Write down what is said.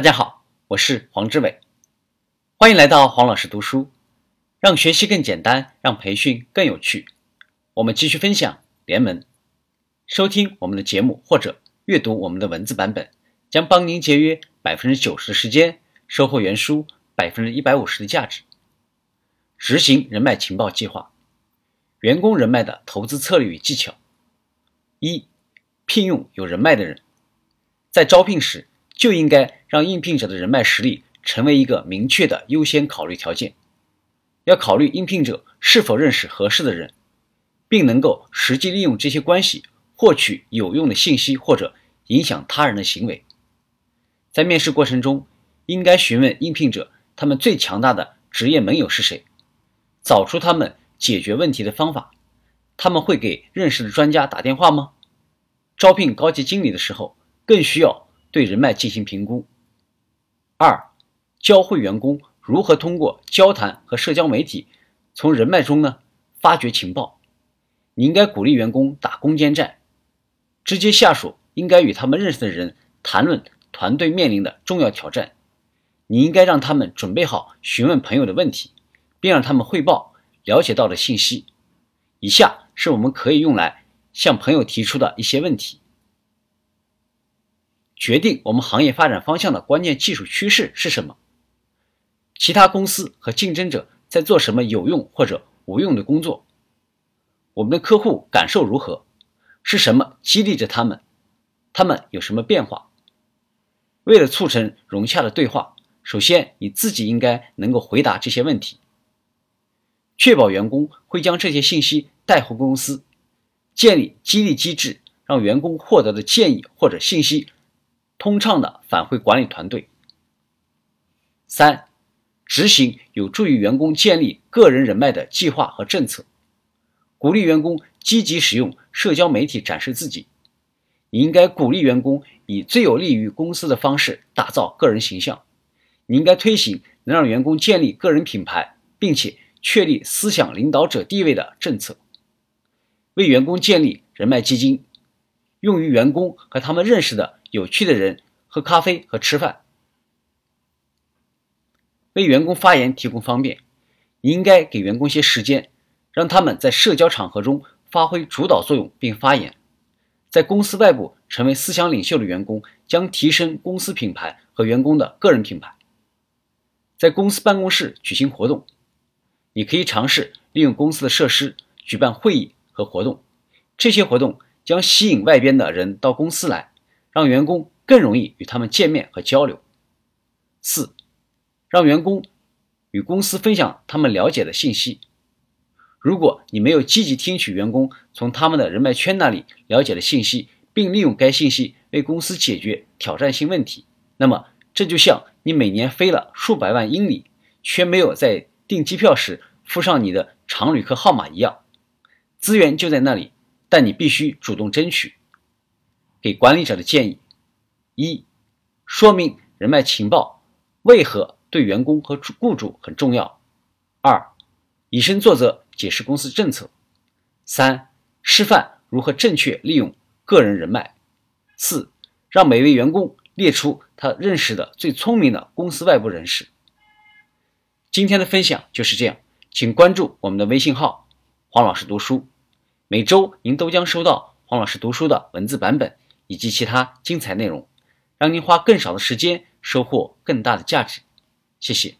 大家好，我是黄志伟，欢迎来到黄老师读书，让学习更简单，让培训更有趣。我们继续分享联盟，收听我们的节目或者阅读我们的文字版本，将帮您节约百分之九十的时间，收获原书百分之一百五十的价值。执行人脉情报计划，员工人脉的投资策略与技巧。一、聘用有人脉的人，在招聘时。就应该让应聘者的人脉实力成为一个明确的优先考虑条件。要考虑应聘者是否认识合适的人，并能够实际利用这些关系获取有用的信息或者影响他人的行为。在面试过程中，应该询问应聘者他们最强大的职业盟友是谁，找出他们解决问题的方法。他们会给认识的专家打电话吗？招聘高级经理的时候，更需要。对人脉进行评估。二，教会员工如何通过交谈和社交媒体从人脉中呢发掘情报。你应该鼓励员工打攻坚战，直接下属应该与他们认识的人谈论团队面临的重要挑战。你应该让他们准备好询问朋友的问题，并让他们汇报了解到的信息。以下是我们可以用来向朋友提出的一些问题。决定我们行业发展方向的关键技术趋势是什么？其他公司和竞争者在做什么有用或者无用的工作？我们的客户感受如何？是什么激励着他们？他们有什么变化？为了促成融洽的对话，首先你自己应该能够回答这些问题，确保员工会将这些信息带回公司，建立激励机制，让员工获得的建议或者信息。通畅的返回管理团队。三、执行有助于员工建立个人人脉的计划和政策，鼓励员工积极使用社交媒体展示自己。你应该鼓励员工以最有利于公司的方式打造个人形象。你应该推行能让员工建立个人品牌，并且确立思想领导者地位的政策。为员工建立人脉基金，用于员工和他们认识的。有趣的人喝咖啡和吃饭，为员工发言提供方便。你应该给员工些时间，让他们在社交场合中发挥主导作用并发言。在公司外部成为思想领袖的员工，将提升公司品牌和员工的个人品牌。在公司办公室举行活动，你可以尝试利用公司的设施举办会议和活动。这些活动将吸引外边的人到公司来。让员工更容易与他们见面和交流。四，让员工与公司分享他们了解的信息。如果你没有积极听取员工从他们的人脉圈那里了解的信息，并利用该信息为公司解决挑战性问题，那么这就像你每年飞了数百万英里，却没有在订机票时附上你的常旅客号码一样。资源就在那里，但你必须主动争取。给管理者的建议：一、说明人脉情报为何对员工和雇主很重要；二、以身作则解释公司政策；三、示范如何正确利用个人人脉；四、让每位员工列出他认识的最聪明的公司外部人士。今天的分享就是这样，请关注我们的微信号“黄老师读书”，每周您都将收到黄老师读书的文字版本。以及其他精彩内容，让您花更少的时间收获更大的价值。谢谢。